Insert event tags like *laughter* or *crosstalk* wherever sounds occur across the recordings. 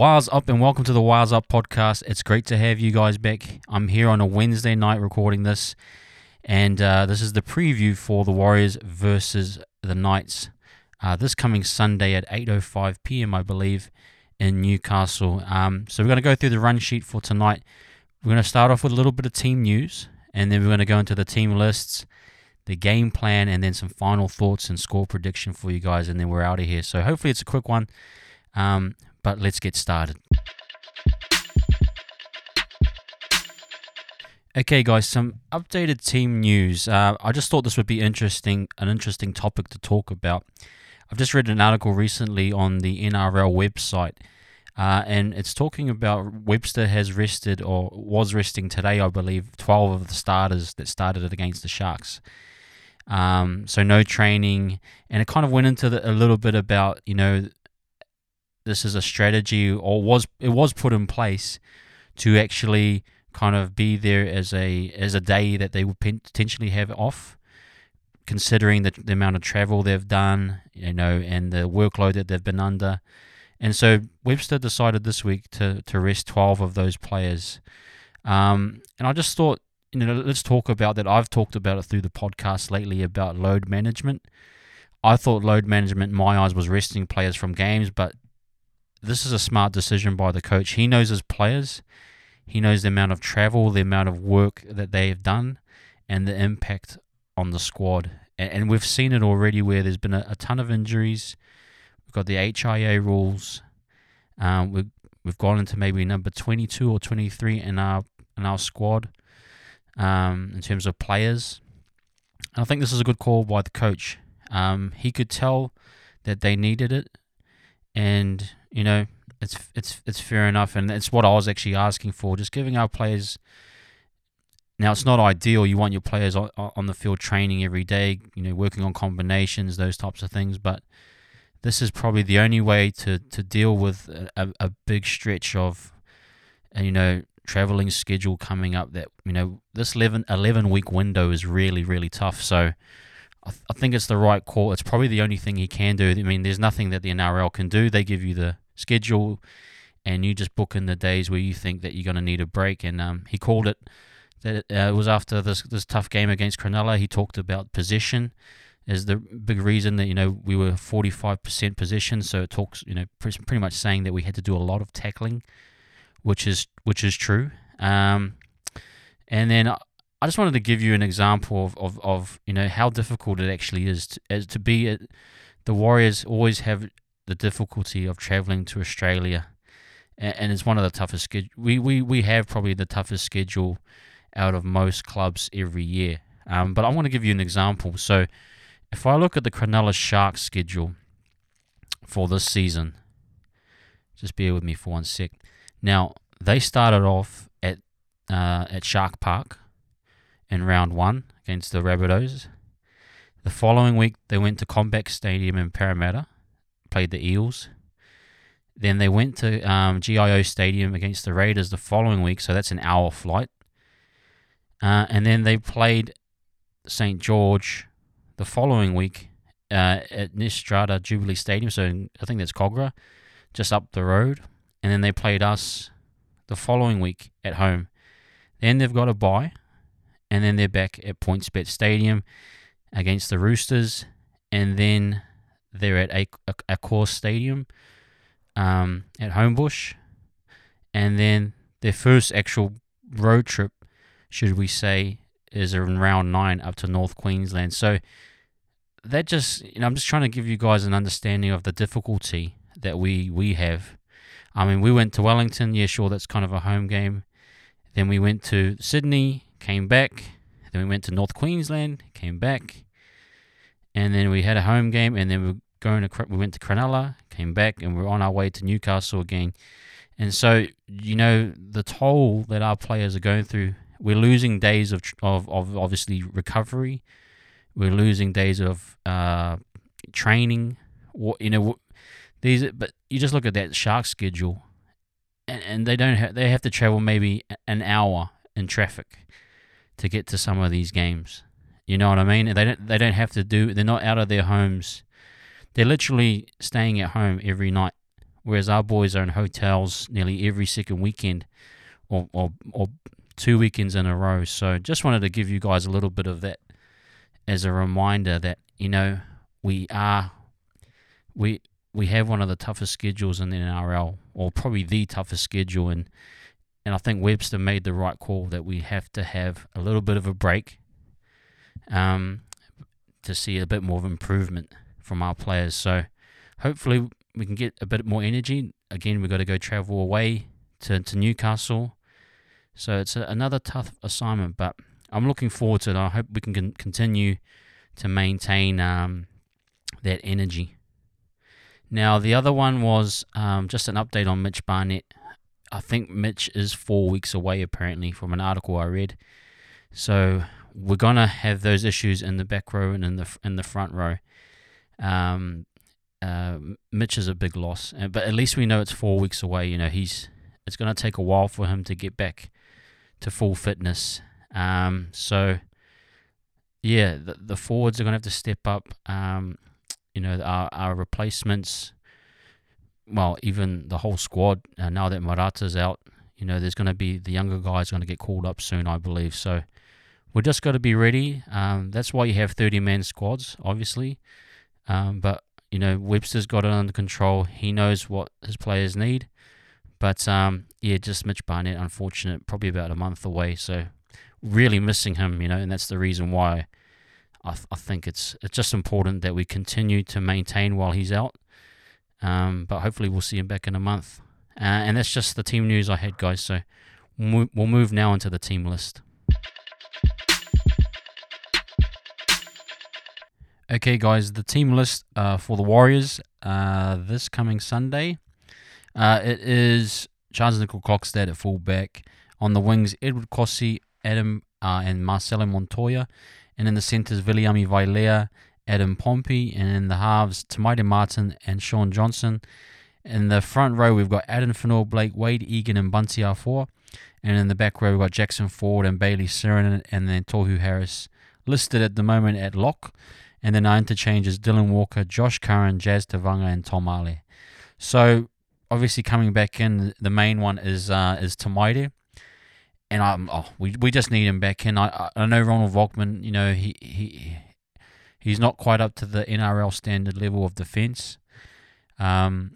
Wires up and welcome to the Wahsup podcast. It's great to have you guys back. I'm here on a Wednesday night recording this, and uh, this is the preview for the Warriors versus the Knights. Uh, this coming Sunday at 8:05 p.m. I believe in Newcastle. Um, so we're going to go through the run sheet for tonight. We're going to start off with a little bit of team news, and then we're going to go into the team lists, the game plan, and then some final thoughts and score prediction for you guys, and then we're out of here. So hopefully it's a quick one. Um, but let's get started. Okay, guys, some updated team news. Uh, I just thought this would be interesting, an interesting topic to talk about. I've just read an article recently on the NRL website, uh, and it's talking about Webster has rested or was resting today, I believe, 12 of the starters that started it against the Sharks. Um, so no training, and it kind of went into the, a little bit about you know this is a strategy or was it was put in place to actually kind of be there as a as a day that they would potentially have off considering the, the amount of travel they've done you know and the workload that they've been under. And so Webster decided this week to to rest 12 of those players. Um, and I just thought you know let's talk about that. I've talked about it through the podcast lately about load management. I thought load management my eyes was resting players from games but this is a smart decision by the coach. He knows his players, he knows the amount of travel, the amount of work that they have done, and the impact on the squad. And, and we've seen it already where there's been a, a, ton of injuries. We've got the HIA rules. Um, we've, we've gone into maybe number 22 or 23 in our in our squad um, in terms of players. And I think this is a good call by the coach. Um, he could tell that they needed it, and you know, it's it's it's fair enough, and it's what I was actually asking for. Just giving our players. Now it's not ideal. You want your players on, on the field training every day, you know, working on combinations, those types of things. But this is probably the only way to, to deal with a, a big stretch of, uh, you know, traveling schedule coming up. That you know, this 11, 11 week window is really really tough. So I, th- I think it's the right call. It's probably the only thing he can do. I mean, there's nothing that the NRL can do. They give you the schedule, and you just book in the days where you think that you're going to need a break. And um, he called it that uh, it was after this this tough game against Cronulla. He talked about possession as the big reason that you know we were 45% possession. So it talks you know pretty much saying that we had to do a lot of tackling, which is which is true. Um, and then I just wanted to give you an example of, of, of you know how difficult it actually is to, as to be. A, the Warriors always have the difficulty of traveling to Australia, and, and it's one of the toughest. Schedule. We, we we have probably the toughest schedule out of most clubs every year. Um, but I want to give you an example. So, if I look at the Cronulla Sharks schedule for this season, just bear with me for one sec. Now they started off at uh, at Shark Park in round one against the Rabbitohs. The following week, they went to CommBank Stadium in Parramatta, played the Eels. Then they went to um, GIO Stadium against the Raiders the following week, so that's an hour flight. Uh, and then they played St. George the following week uh, at Netstrata Jubilee Stadium, so I think that's Kogarah, just up the road. And then they played us the following week at home. Then they've got a bye and then they're back at PointsBet Stadium against the Roosters, and then they're at a, a, Accor Stadium um, at Homebush, and then their first actual road trip, should we say, is in round nine up to North Queensland. So that just, you know, I'm just trying to give you guys an understanding of the difficulty that we we have. I mean, we went to Wellington. Yeah, sure, that's kind of a home game. Then we went to Sydney came back. Then we went to North Queensland, came back, and then we had a home game, and then we going to we went to Cronulla, came back, and we're on our way to Newcastle again. And so you know the toll that our players are going through. We're losing days of of, of obviously recovery. We're losing days of uh, training. You know these, but you just look at that shark schedule, and, and they don't have, they have to travel maybe an hour in traffic to get to some of these games. You know what I mean? They don't they don't have to do they're not out of their homes. They're literally staying at home every night whereas our boys are in hotels nearly every second weekend or, or, or two weekends in a row. So just wanted to give you guys a little bit of that as a reminder that, you know, we are, we, we have one of the toughest schedules in the NRL, or probably the toughest schedule, and and I think Webster made the right call that we have to have a little bit of a break, um, to see a bit more of improvement from our players. So hopefully we can get a bit more energy. Again, we've got to go travel away to to Newcastle, so it's a, another tough assignment, but I'm looking forward to it. I hope we can con- continue to maintain um, that energy. Now, the other one was um, just an update on Mitch Barnett. I think Mitch is four weeks away, apparently, from an article I read. So we're gonna have those issues in the back row and in the in the front row. Um, uh, Mitch is a big loss, uh, but at least we know it's four weeks away. You know, he's it's gonna take a while for him to get back to full fitness. Um, so yeah, the, the forwards are gonna have to step up. Um, you know, our, our replacements, well, even the whole squad, uh, now that Marata's out, you know, there's going to be the younger guys going to get called up soon, I believe. So we're just got to be ready. Um, that's why you have 30 man squads, obviously. Um, but, you know, Webster's got it under control. He knows what his players need. But, um, yeah, just Mitch Barnett, unfortunate, probably about a month away. So really missing him, you know, and that's the reason why I, th- I think it's it's just important that we continue to maintain while he's out. Um, but hopefully we'll see him back in a month. Uh, and that's just the team news I had, guys. So we'll move now into the team list. Okay, guys, the team list uh, for the Warriors uh, this coming Sunday. Uh, it is Charnze Nicoll-Klokstad at fullback. On the wings, Edward Kosi, Adam, uh, and Marcelo Montoya. And in the centres, Viliami Vailea, Adam Pompey. And in the halves, Te Maire Martin and Shaun Johnson. In the front row, we've got Addin Fonua, Blake Wayde, Egan, and Bunty Afoa. And in the back row, we've got Jackson Ford and Bailey Sironen, and then Tohu Harris listed at the moment at lock. And then our interchanges Dylan Walker, Josh Curran, Jazz Tevaga, and Tom Ale. So obviously coming back in, the main one is uh, is Te Maire and I'm, oh, we we just need him back in. I I know Ronald Volkman, you know he he he's not quite up to the NRL standard level of defense, um,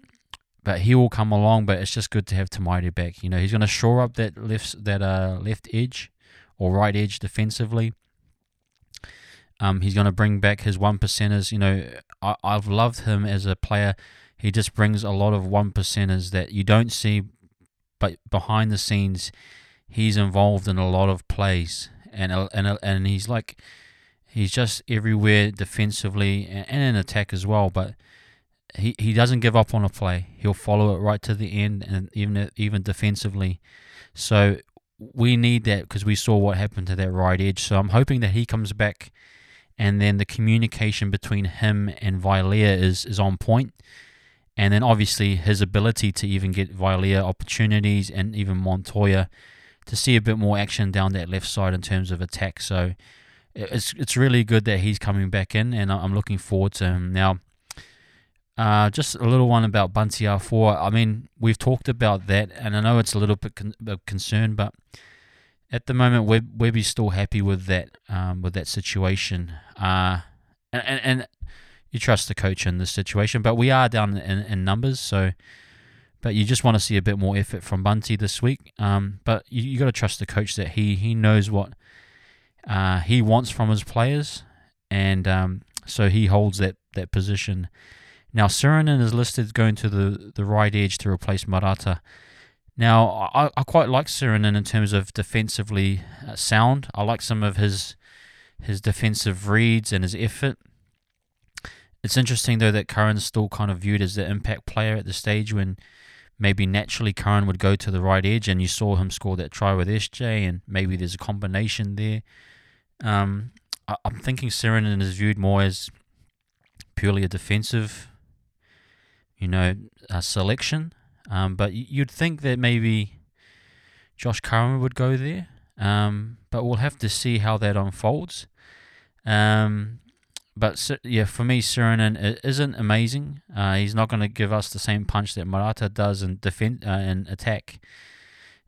but he will come along. But it's just good to have Te Maire back. You know he's going to shore up that left that uh left edge or right edge defensively. Um, he's going to bring back his one percenters. You know I I've loved him as a player. He just brings a lot of one percenters that you don't see, but behind the scenes he's involved in a lot of plays, and and and he's like he's just everywhere defensively and, in attack as well. But he, he doesn't give up on a play. He'll follow it right to the end, and even even defensively. So we need that because we saw what happened to that right edge. So I'm hoping that he comes back, and then the communication between him and Vailea is is on point. And then obviously his ability to even get Vailea opportunities and even Montoya to see a bit more action down that left side in terms of attack. So it's it's really good that he's coming back in, and I'm looking forward to him now. Uh, just a little one about Bunty Afoa. I mean, we've talked about that, and I know it's a little bit con- of concern, but at the moment, Web- Webby's still happy with that um, with that situation. Uh, and, and, and you trust the coach in this situation, but we are down in, in numbers, so but you just want to see a bit more effort from Bunty this week. Um, but you, you got to trust the coach that he he knows what uh, he wants from his players, and um, so he holds that that position. Now Sironen is listed going to the the right edge to replace Marata. Now I, I quite like Sironen in terms of defensively uh, sound. I like some of his his defensive reads and his effort. It's interesting though that Curran's still kind of viewed as the impact player at the stage when maybe naturally Curran would go to the right edge, and you saw him score that try with SJ, and maybe there's a combination there. Um, I, am thinking Sironen is viewed more as purely a defensive, you know, a selection. Um, but you'd think that maybe Josh Curran would go there. Um, but we'll have to see how that unfolds. Um, but yeah, for me, Sironen isn't amazing. Uh, he's not going to give us the same punch that Marata does in defend uh, in attack.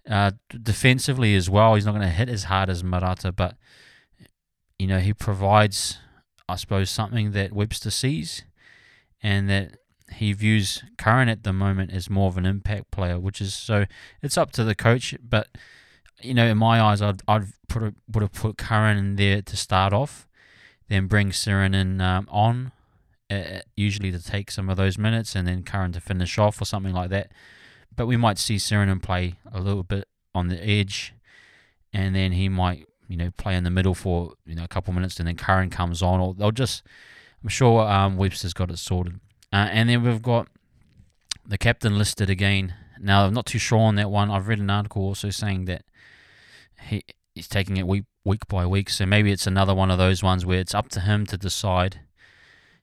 Uh, defensively as well, he's not going to hit as hard as Marata, but you know he provides, I suppose, something that Webster sees, and that he views Curran at the moment as more of an impact player, which is so it's up to the coach. But you know, in my eyes, I'd I'd put a, would have put Curran in there to start off, then bring Sironen um, on, uh, usually to take some of those minutes, and then Curran to finish off or something like that. But we might see Sironen play a little bit on the edge, and then he might you know play in the middle for you know a couple of minutes, and then Curran comes on, or they'll just. I'm sure um, Webster's got it sorted. Uh, and then we've got the captain listed again. Now, I'm not too sure on that one. I've read an article also saying that he he's taking it week week by week. So maybe it's another one of those ones where it's up to him to decide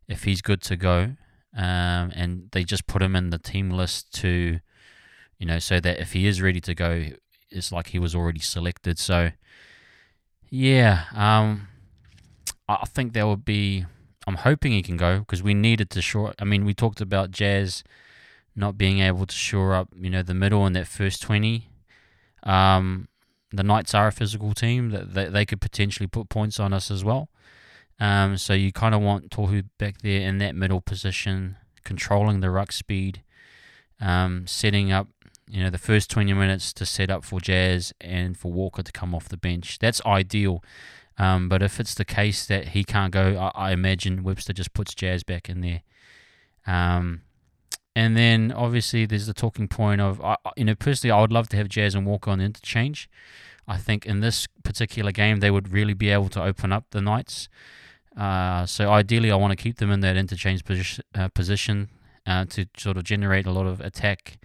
if he's good to go. Um, and they just put him in the team list to, you know, so that if he is ready to go, it's like he was already selected. So, yeah, um, I think there will be I'm hoping he can go because we needed to shore. I mean, we talked about Jazz not being able to shore up, you know, the middle in that first twenty. Um, the Knights are a physical team that they, they could potentially put points on us as well. Um, so you kind of want Tohu back there in that middle position, controlling the ruck speed, um, setting up, you know, the first 20 minutes to set up for Jazz and for Walker to come off the bench. That's ideal. Um, but if it's the case that he can't go, I, I, imagine Webster just puts Jazz back in there. Um, and then obviously there's the talking point of, uh, you know, personally I would love to have Jazz and Walker on the interchange. I think in this particular game they would really be able to open up the Knights. Uh, so ideally I want to keep them in that interchange position, uh, position uh, to sort of generate a lot of attack,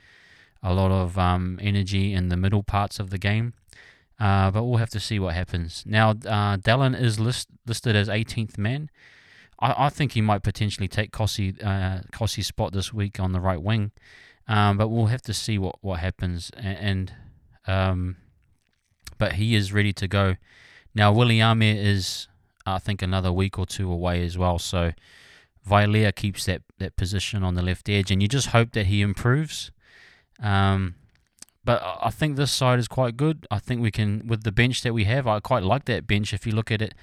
a lot of um, energy in the middle parts of the game. Uh, but we'll have to see what happens. Now, uh, Dallin is list, listed as 18th man. I, I think he might potentially take Kosi, uh, Kosi's spot this week on the right wing. Um, but we'll have to see what, what happens. And, and um, but he is ready to go. Now, William is, I think, another week or two away as well. So Vailea keeps that, that position on the left edge, and you just hope that he improves. Um, but I think this side is quite good. I think we can, with the bench that we have, I quite like that bench. If you look at it,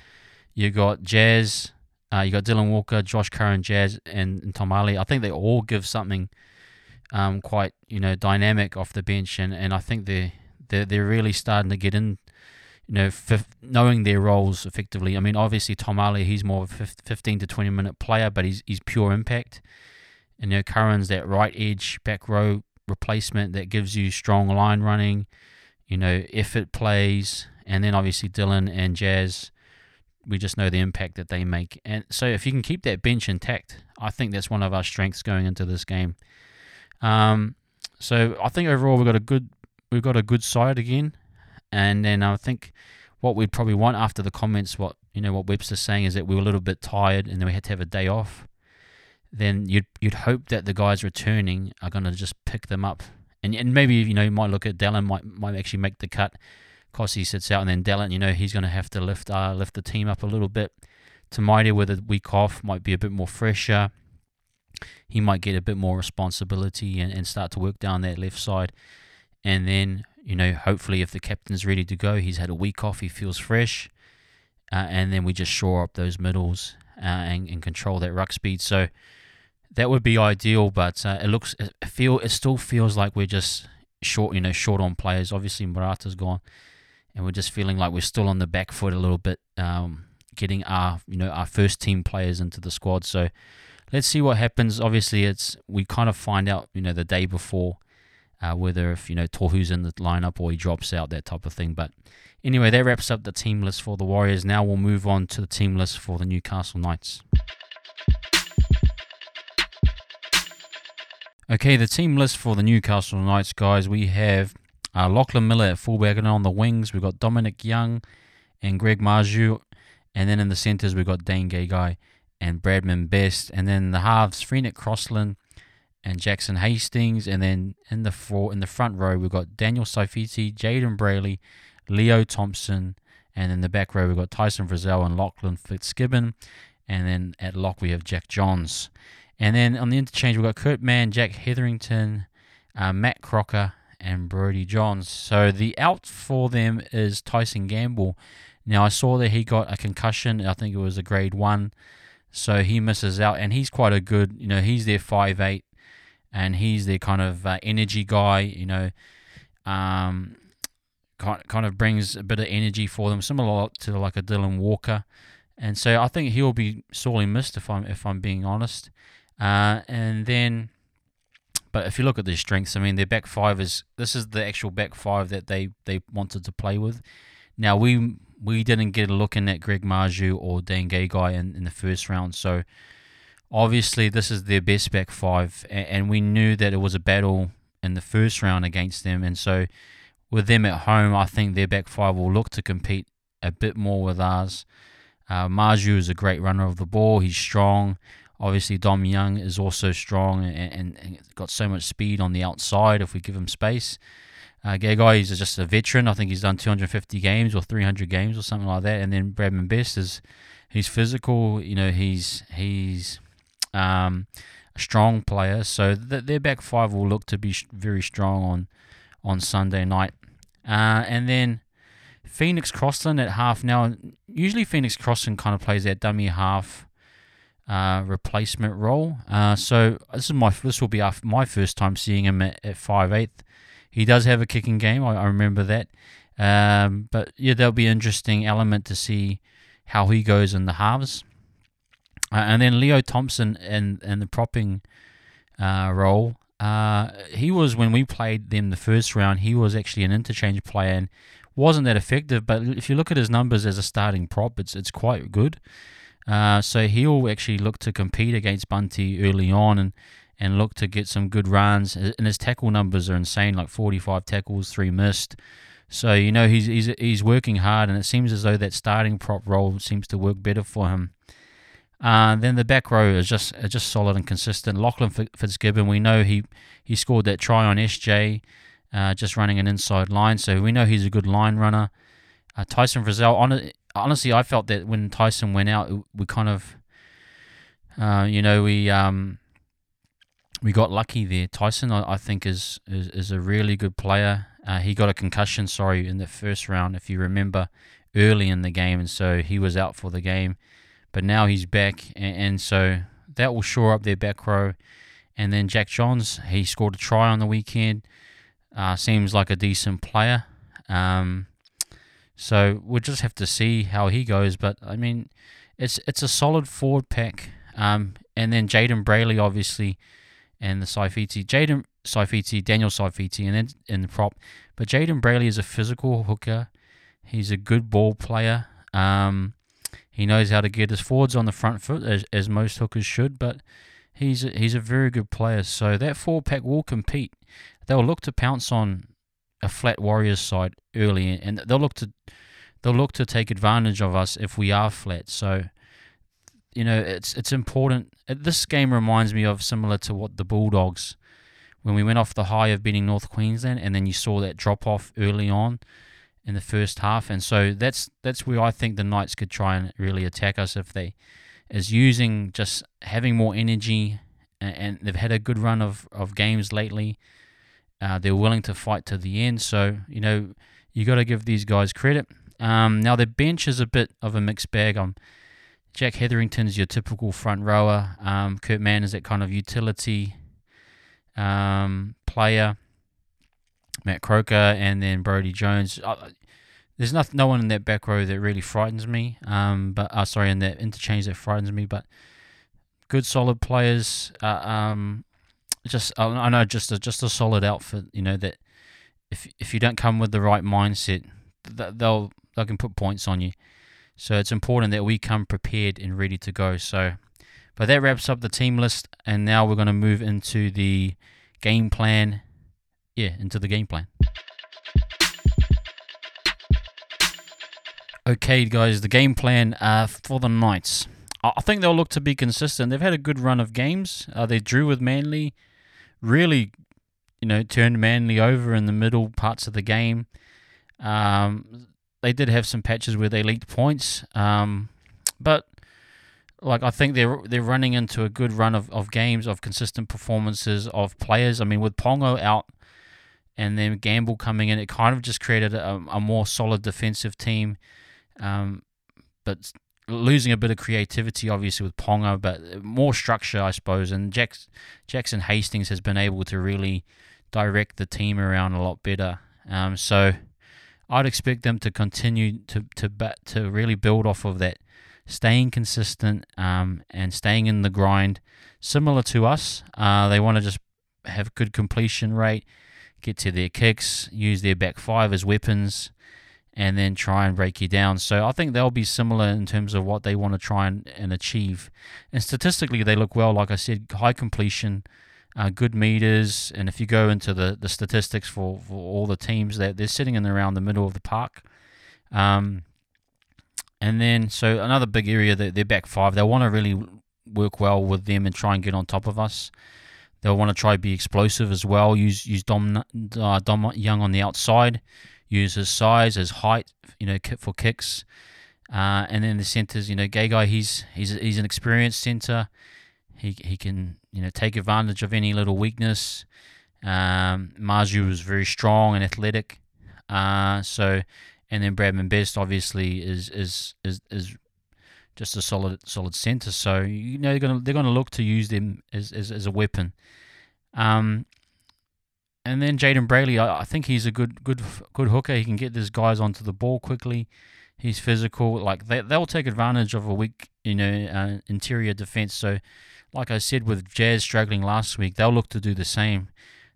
you got Jazz, uh, you got Dylan Walker, Josh Curran, Jazz, and, and Tom Ale. I think they all give something um, quite you know dynamic off the bench, and, and I think they they're, they're really starting to get in. You know, f- knowing their roles effectively. I mean, obviously Tom Ale, he's more of a 15 to 20 minute player, but he's he's pure impact. And you know, Curran's that right edge, back row replacement that gives you strong line running, you know, effort plays, and then obviously Dylan and Jazz. We just know the impact that they make, and so if you can keep that bench intact, I think that's one of our strengths going into this game. Um, so I think overall we've got a good we've got a good side again, and then I think what we'd probably want after the comments, what you know, what Webster's saying is that we were a little bit tired and then we had to have a day off then you'd you'd hope that the guys returning are going to just pick them up. And, and maybe you know you might look at Dallin might might actually make the cut. Kosi sits out, and then Dallin, you know, he's going to have to lift uh, lift the team up a little bit. Te Maire with a week off might be a bit more fresher. He might get a bit more responsibility and, and start to work down that left side. And then, you know, hopefully if the captain's ready to go, he's had a week off, he feels fresh. Uh, and then we just shore up those middles uh, and, and control that ruck speed. So that would be ideal, but uh, it looks, it feel, it still feels like we're just short, you know, short on players. Obviously, Marata's gone, and we're just feeling like we're still on the back foot a little bit, um, getting our, you know, our first team players into the squad. So let's see what happens. Obviously, it's we kind of find out, you know, the day before. Uh, whether if you know Tohu's in the lineup or he drops out, that type of thing. But anyway, that wraps up the team list for the Warriors. Now we'll move on to the team list for the Newcastle Knights. Okay, the team list for the Newcastle Knights, guys. We have uh, Lachlan Miller at fullback, and on the wings, we've got Dominic Young and Greg Marzhew. And then in the centres, we've got Dane Gagai and Bradman Best. And then the halves, Phoenix Crossland and Jackson Hastings. And then in the four, in the front row, we've got Daniel Saifiti, Jayden Brailey, Leo Thompson. And in the back row, we've got Tyson Frizell and Lachlan Fitzgibbon. And then at lock, we have Jack Johns. And then on the interchange, we've got Kurt Mann, Jack Hetherington, uh, Matt Croker, and Brodie Jones. So the out for them is Tyson Gamble. Now, I saw that he got a concussion. I think it was a grade one. So he misses out. And he's quite a good, you know, he's their five eight, and he's their kind of uh, energy guy, you know. Um, kind of brings a bit of energy for them, similar to like a Dylan Walker, and so I think he'll be sorely missed if I'm if I'm being honest. Uh, and then, but if you look at their strengths, I mean their back five is this is the actual back five that they they wanted to play with. Now we we didn't get a look in at Greg Marzhew or Dane Gagai in, in the first round, so obviously this is their best back five, and, and we knew that it was a battle in the first round against them, and so with them at home, I think their back five will look to compete a bit more with ours. Uh, Marzhew is a great runner of the ball. He's strong. Obviously, Dom Young is also strong and, and, and got so much speed on the outside if we give him space. Uh, Gagai is just a veteran. I think he's done 250 games or 300 games or something like that. And then Bradman Best is he's physical. You know, he's he's um, a strong player. So th- their back five will look to be sh- very strong on on Sunday night. Uh, and then Phoenix Crossland at half. Now, usually Phoenix Crossland kind of plays that dummy half uh, replacement role. Uh, so this is my this will be my first time seeing him at, at five eighth. He does have a kicking game. I, I remember that. Um, but yeah, that'll be an interesting element to see how he goes in the halves. Uh, and then Leo Thompson in, in the propping uh, role. Uh, he was when we played them the first round. He was actually an interchange player and wasn't that effective. But if you look at his numbers as a starting prop, it's it's quite good. Uh, so he'll actually look to compete against Bunty early on and and look to get some good runs. And his tackle numbers are insane, like 45 tackles, three missed. So you know he's he's he's working hard, and it seems as though that starting prop role seems to work better for him. Uh, then the back row is just uh, just solid and consistent. Lachlan Fitzgibbon, we know he, he scored that try on SJ, uh, just running an inside line, so we know he's a good line runner. Uh, Tyson Frizell, on, honestly, I felt that when Tyson went out, we kind of, uh, you know, we um, we got lucky there. Tyson, I, I think, is, is, is a really good player. Uh, he got a concussion, sorry, in the first round, if you remember, early in the game, and so he was out for the game but now he's back, and, and so that will shore up their back row. And then Jack Johns, he scored a try on the weekend. Uh, seems like a decent player. Um, so we'll just have to see how he goes. But I mean, it's it's a solid forward pack. Um, and then Jayden Brailey, obviously, and the Saifiti. Jaden Saifiti, Daniel Saifiti, and then in the prop. But Jayden Brailey is a physical hooker. He's a good ball player. Um, he knows how to get his forwards on the front foot, as, as most hookers should, but he's a, he's a very good player. So that four pack will compete. They'll look to pounce on a flat Warriors side early, and they'll look to they'll look to take advantage of us if we are flat. So you know it's it's important. This game reminds me of similar to what the Bulldogs when we went off the high of beating North Queensland, and then you saw that drop off early on in the first half, and so that's that's where I think the Knights could try and really attack us if they is using just having more energy, and, and they've had a good run of, of games lately. Uh, they're willing to fight to the end, so you know you got to give these guys credit. Um, now the bench is a bit of a mixed bag. Um, Jack Hetherington is your typical front rower. Um, Kurt Mann is that kind of utility um, player. Matt Croker, and then Brodie Jones. Uh, there's not, no one in that back row that really frightens me. Um, but uh, sorry, in that interchange that frightens me. But good, solid players. Uh, um, just I know just a, just a solid outfit. You know that if if you don't come with the right mindset, that they'll they can put points on you. So it's important that we come prepared and ready to go. So, but that wraps up the team list, and now we're going to move into the game plan yeah, into the game plan. Okay, guys, the game plan uh, for the Knights. I think they'll look to be consistent. They've had a good run of games. Uh, they drew with Manly, really, you know, turned Manly over in the middle parts of the game. Um, they did have some patches where they leaked points, um, but like I think they're they're running into a good run of, of games of consistent performances of players. I mean, with Ponga out and then Gamble coming in, it kind of just created a, a more solid defensive team. Um, but losing a bit of creativity, obviously, with Ponga, but more structure, I suppose. And Jax, Jackson Hastings has been able to really direct the team around a lot better. Um, so I'd expect them to continue to to to really build off of that, staying consistent um, and staying in the grind. Similar to us, uh, they want to just have good completion rate, get to their kicks, use their back five as weapons and then try and break you down. So I think they'll be similar in terms of what they want to try and, and achieve. And statistically, they look well. Like I said, high completion, uh, good meters. And if you go into the, the statistics for, for all the teams, that they're sitting in around the middle of the park. Um, and then, so another big area that they're back five, they want to really work well with them and try and get on top of us. They'll want to try to be explosive as well. Use use Dom uh, Dom Young on the outside use his size, his height, you know, for kicks. Uh, and then the centers, you know, Gagai, he's he's he's an experienced center. He he can you know take advantage of any little weakness. Um, Marzhew is very strong and athletic. Uh, so, and then Bradman Best obviously is is is is just a solid solid center. So you know they're gonna they're gonna look to use them as as, as a weapon. Um, and then Jayden Brailey, I, I, think he's a good good good hooker. He can get these guys onto the ball quickly. He's physical. Like they they'll take advantage of a weak you know uh, interior defense. So, like I said, with Jazz struggling last week, they'll look to do the same.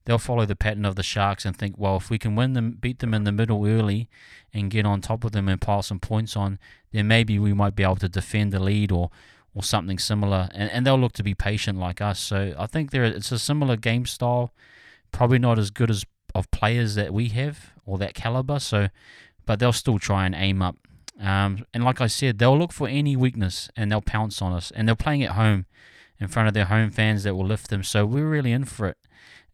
They'll follow the pattern of the Sharks and think, well, if we can win them, beat them in the middle early, and get on top of them and pile some points on, then maybe we might be able to defend the lead or or something similar. And, and they'll look to be patient like us. So I think there it's a similar game style probably not as good as of players that we have or that caliber. So, but they'll still try and aim up. Um, and like I said, they'll look for any weakness and they'll pounce on us. And they're playing at home in front of their home fans that will lift them. So we're really in for it.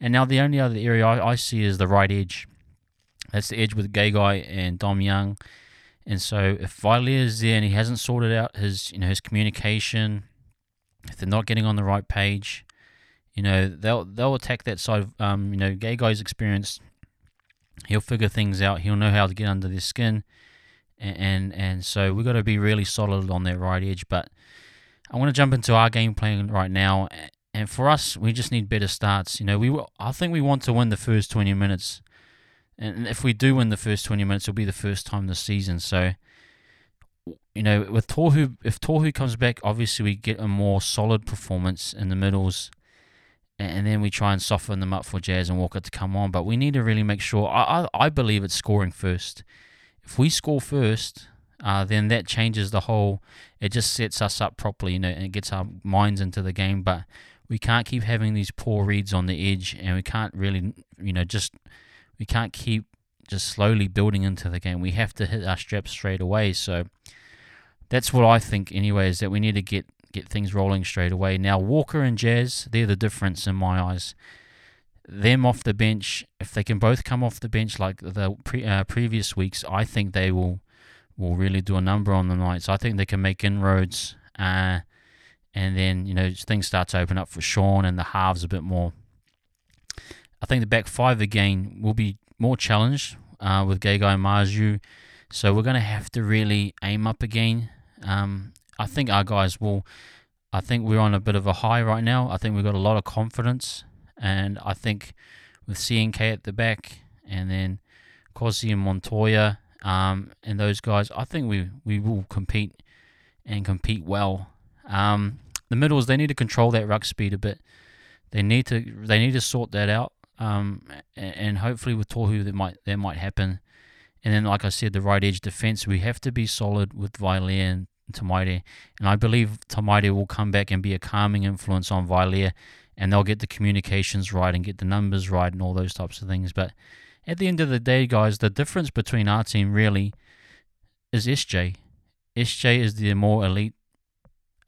And now the only other area I, I see is the right edge. That's the edge with Gagai and Dom Young. And so if Vailea is there and he hasn't sorted out his you know his communication, if they're not getting on the right page, you know, they'll they'll attack that side. Um, you know, Gagai's experienced. He'll figure things out. He'll know how to get under their skin, and and, and so we've got to be really solid on that right edge. But I want to jump into our game plan right now. And for us, we just need better starts. You know, we I think we want to win the first 20 minutes. And if we do win the first 20 minutes, it'll be the first time this season. So, you know, with Tohu, if Tohu comes back, obviously we get a more solid performance in the middles and then we try and soften them up for Jazz and Walker to come on. But we need to really make sure. I I, I believe it's scoring first. If we score first, uh, then that changes the whole. It just sets us up properly, you know, and it gets our minds into the game. But we can't keep having these poor reads on the edge, and we can't really, you know, just we can't keep just slowly building into the game. We have to hit our straps straight away. So that's what I think, anyway, is that we need to get get things rolling straight away. Now, Walker and Jazz, they're the difference in my eyes. Them off the bench, if they can both come off the bench like the pre, uh, previous weeks, I think they will will really do a number on the night. So I think they can make inroads, uh, and then you know things start to open up for Shaun and the halves a bit more. I think the back five again will be more challenged uh, with Gagai and Marzhew, so we're going to have to really aim up again. Um, I think our guys will. I think we're on a bit of a high right now. I think we've got a lot of confidence, and I think with CNK at the back, and then Kosi and Montoya, um, and those guys, I think we we will compete and compete well. Um, the middles they need to control that ruck speed a bit. They need to they need to sort that out. Um, and hopefully with Tohu that might that might happen. And then, like I said, the right edge defense, we have to be solid with and Te Maire. And I believe Te Maire will come back and be a calming influence on Vailea and they'll get the communications right and get the numbers right and all those types of things. But at the end of the day, guys, the difference between our team really is SJ. SJ is the more elite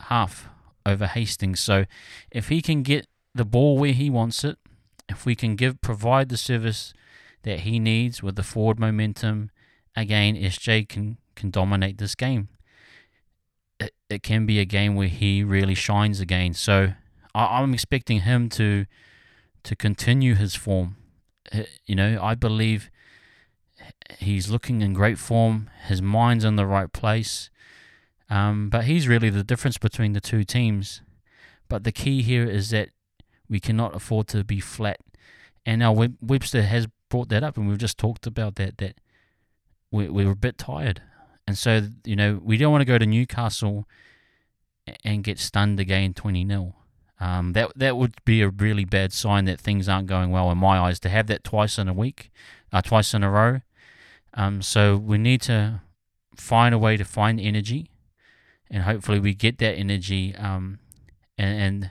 half over Hastings. So if he can get the ball where he wants it, if we can give provide the service that he needs with the forward momentum, again SJ can can dominate this game it, it can be a game where he really shines again. So I, I'm expecting him to to continue his form. You know, I believe he's looking in great form. His mind's in the right place. Um, but he's really the difference between the two teams. But the key here is that we cannot afford to be flat. And now Webster has brought that up, and we've just talked about that. That we, we were a bit tired, and so you know we don't want to go to Newcastle and get stunned again, twenty 0 um, that that would be a really bad sign that things aren't going well in my eyes. To have that twice in a week, uh, twice in a row. Um, so we need to find a way to find energy, and hopefully we get that energy. Um, and, and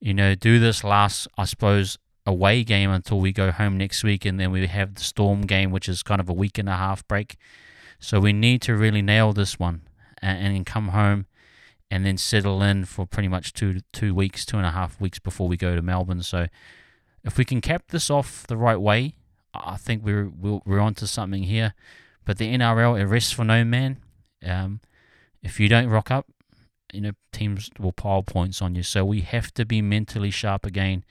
you know, do this last, I suppose, away game until we go home next week, and then we have the Storm game, which is kind of a week and a half break. So we need to really nail this one and, and come home and then settle in for pretty much two two weeks, two and a half weeks before we go to Melbourne. So if we can cap this off the right way, I think we're we're, we're onto something here. But the NRL it rests for no man. Um, if you don't rock up, you know teams will pile points on you. So we have to be mentally sharp again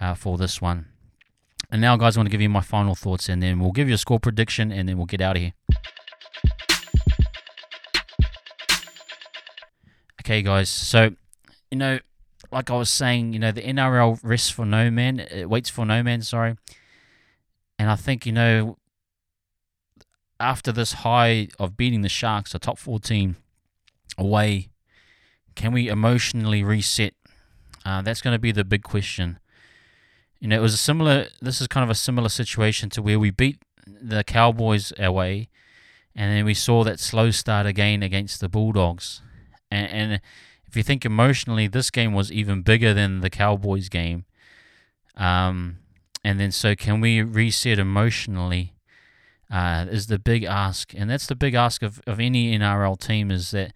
uh, for this one. And now, guys, I want to give you my final thoughts, and then we'll give you a score prediction, and then we'll get out of here. Okay, guys. So, you know, like I was saying, you know, the NRL rests for no man. It waits for no man, sorry. And I think, you know, after this high of beating the Sharks, a top 14 away, can we emotionally reset? Uh, that's going to be the big question. You know, it was a similar, this is kind of a similar situation to where we beat the Cowboys away, and then we saw that slow start again against the Bulldogs. And, and if you think emotionally, this game was even bigger than the Cowboys game. Um, and then so can we reset emotionally? Uh, is the big ask, and that's the big ask of, of any NRL team is that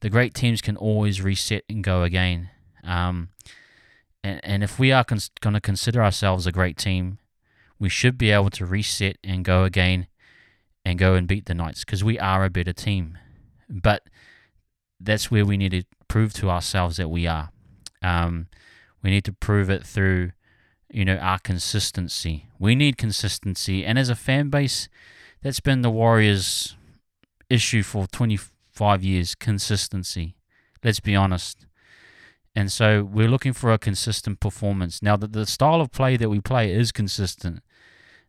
the great teams can always reset and go again. Um, and, and if we are cons- going to consider ourselves a great team, we should be able to reset and go again and go and beat the Knights because we are a better team. But that's where we need to prove to ourselves that we are. Um, we need to prove it through, you know, our consistency. We need consistency, and as a fan base, that's been the Warriors' issue for 25 years: consistency. Let's be honest. And so we're looking for a consistent performance. Now, the, the style of play that we play is consistent.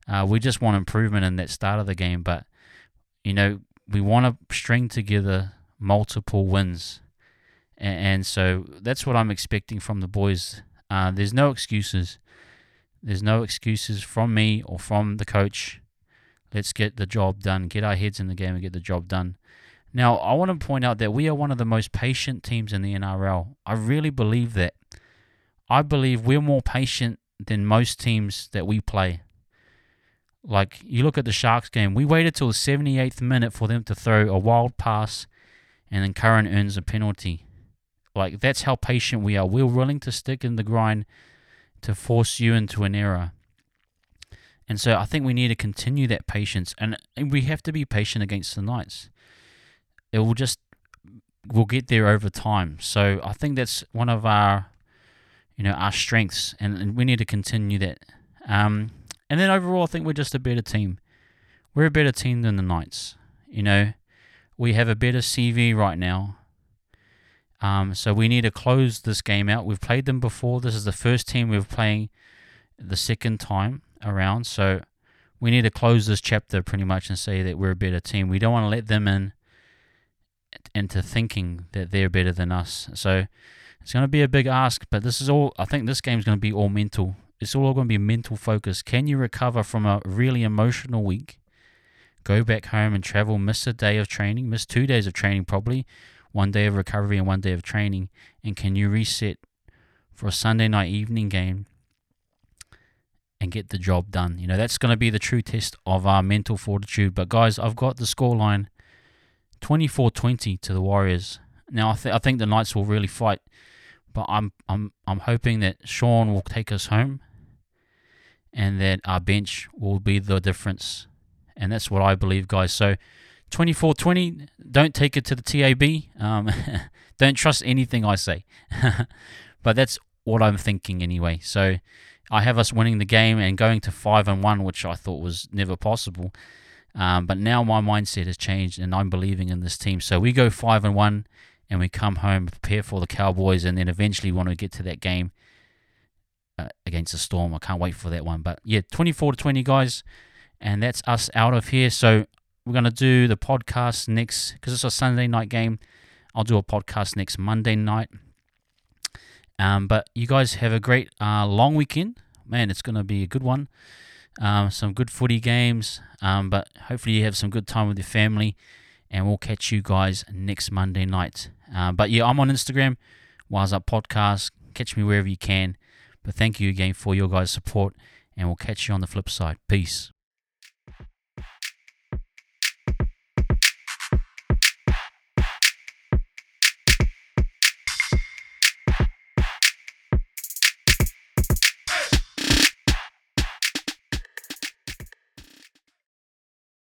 Uh, we just want improvement in that start of the game, but you know we want to string together multiple wins. And, so that's what I'm expecting from the boys. Uh, there's no excuses. There's no excuses from me or from the coach. Let's get the job done. Get our heads in the game and get the job done. Now, I want to point out that we are one of the most patient teams in the NRL. I really believe that. I believe we're more patient than most teams that we play. Like, you look at the Sharks game, we waited till the 78th minute for them to throw a wild pass and then Curran earns a penalty. Like that's how patient we are. We're willing to stick in the grind to force you into an error. And so I think we need to continue that patience, and we have to be patient against the Knights. It will just we'll get there over time. So I think that's one of our you know our strengths, and, and we need to continue that. Um, and then overall, I think we're just a better team. We're a better team than the Knights. You know, we have a better CV right now. Um, so we need to close this game out. We've played them before. This is the first team we're playing the second time around. So we need to close this chapter pretty much and say that we're a better team. We don't want to let them in into thinking that they're better than us. So it's going to be a big ask, but this is all. I think this game is going to be all mental. It's all going to be mental focus. Can you recover from a really emotional week? Go back home and travel, miss a day of training, miss two days of training probably, one day of recovery and one day of training, and can you reset for a Sunday night evening game and get the job done? You know, that's going to be the true test of our mental fortitude. But guys, I've got the scoreline 24-20 to the Warriors. Now I, th- I think the Knights will really fight, but I'm I'm I'm hoping that Sean will take us home and that our bench will be the difference and that's what I believe, guys. So 24-20. Don't take it to the TAB. Um, *laughs* don't trust anything I say. *laughs* but that's what I'm thinking anyway. So I have us winning the game and going to five and one, which I thought was never possible. Um, but now my mindset has changed, and I'm believing in this team. So we go five and one, and we come home, prepare for the Cowboys, and then eventually want to get to that game uh, against the Storm. I can't wait for that one. But yeah, 24 to 20, guys, and that's us out of here. So we're gonna do the podcast next because it's a Sunday night game. I'll do a podcast next Monday night. Um, but you guys have a great uh, long weekend. Man, it's going to be a good one. Um, some good footy games. Um, but hopefully you have some good time with your family. And we'll catch you guys next Monday night. Uh, but yeah, I'm on Instagram, Wahsup Podcast. Catch me wherever you can. But thank you again for your guys' support. And we'll catch you on the flip side. Peace.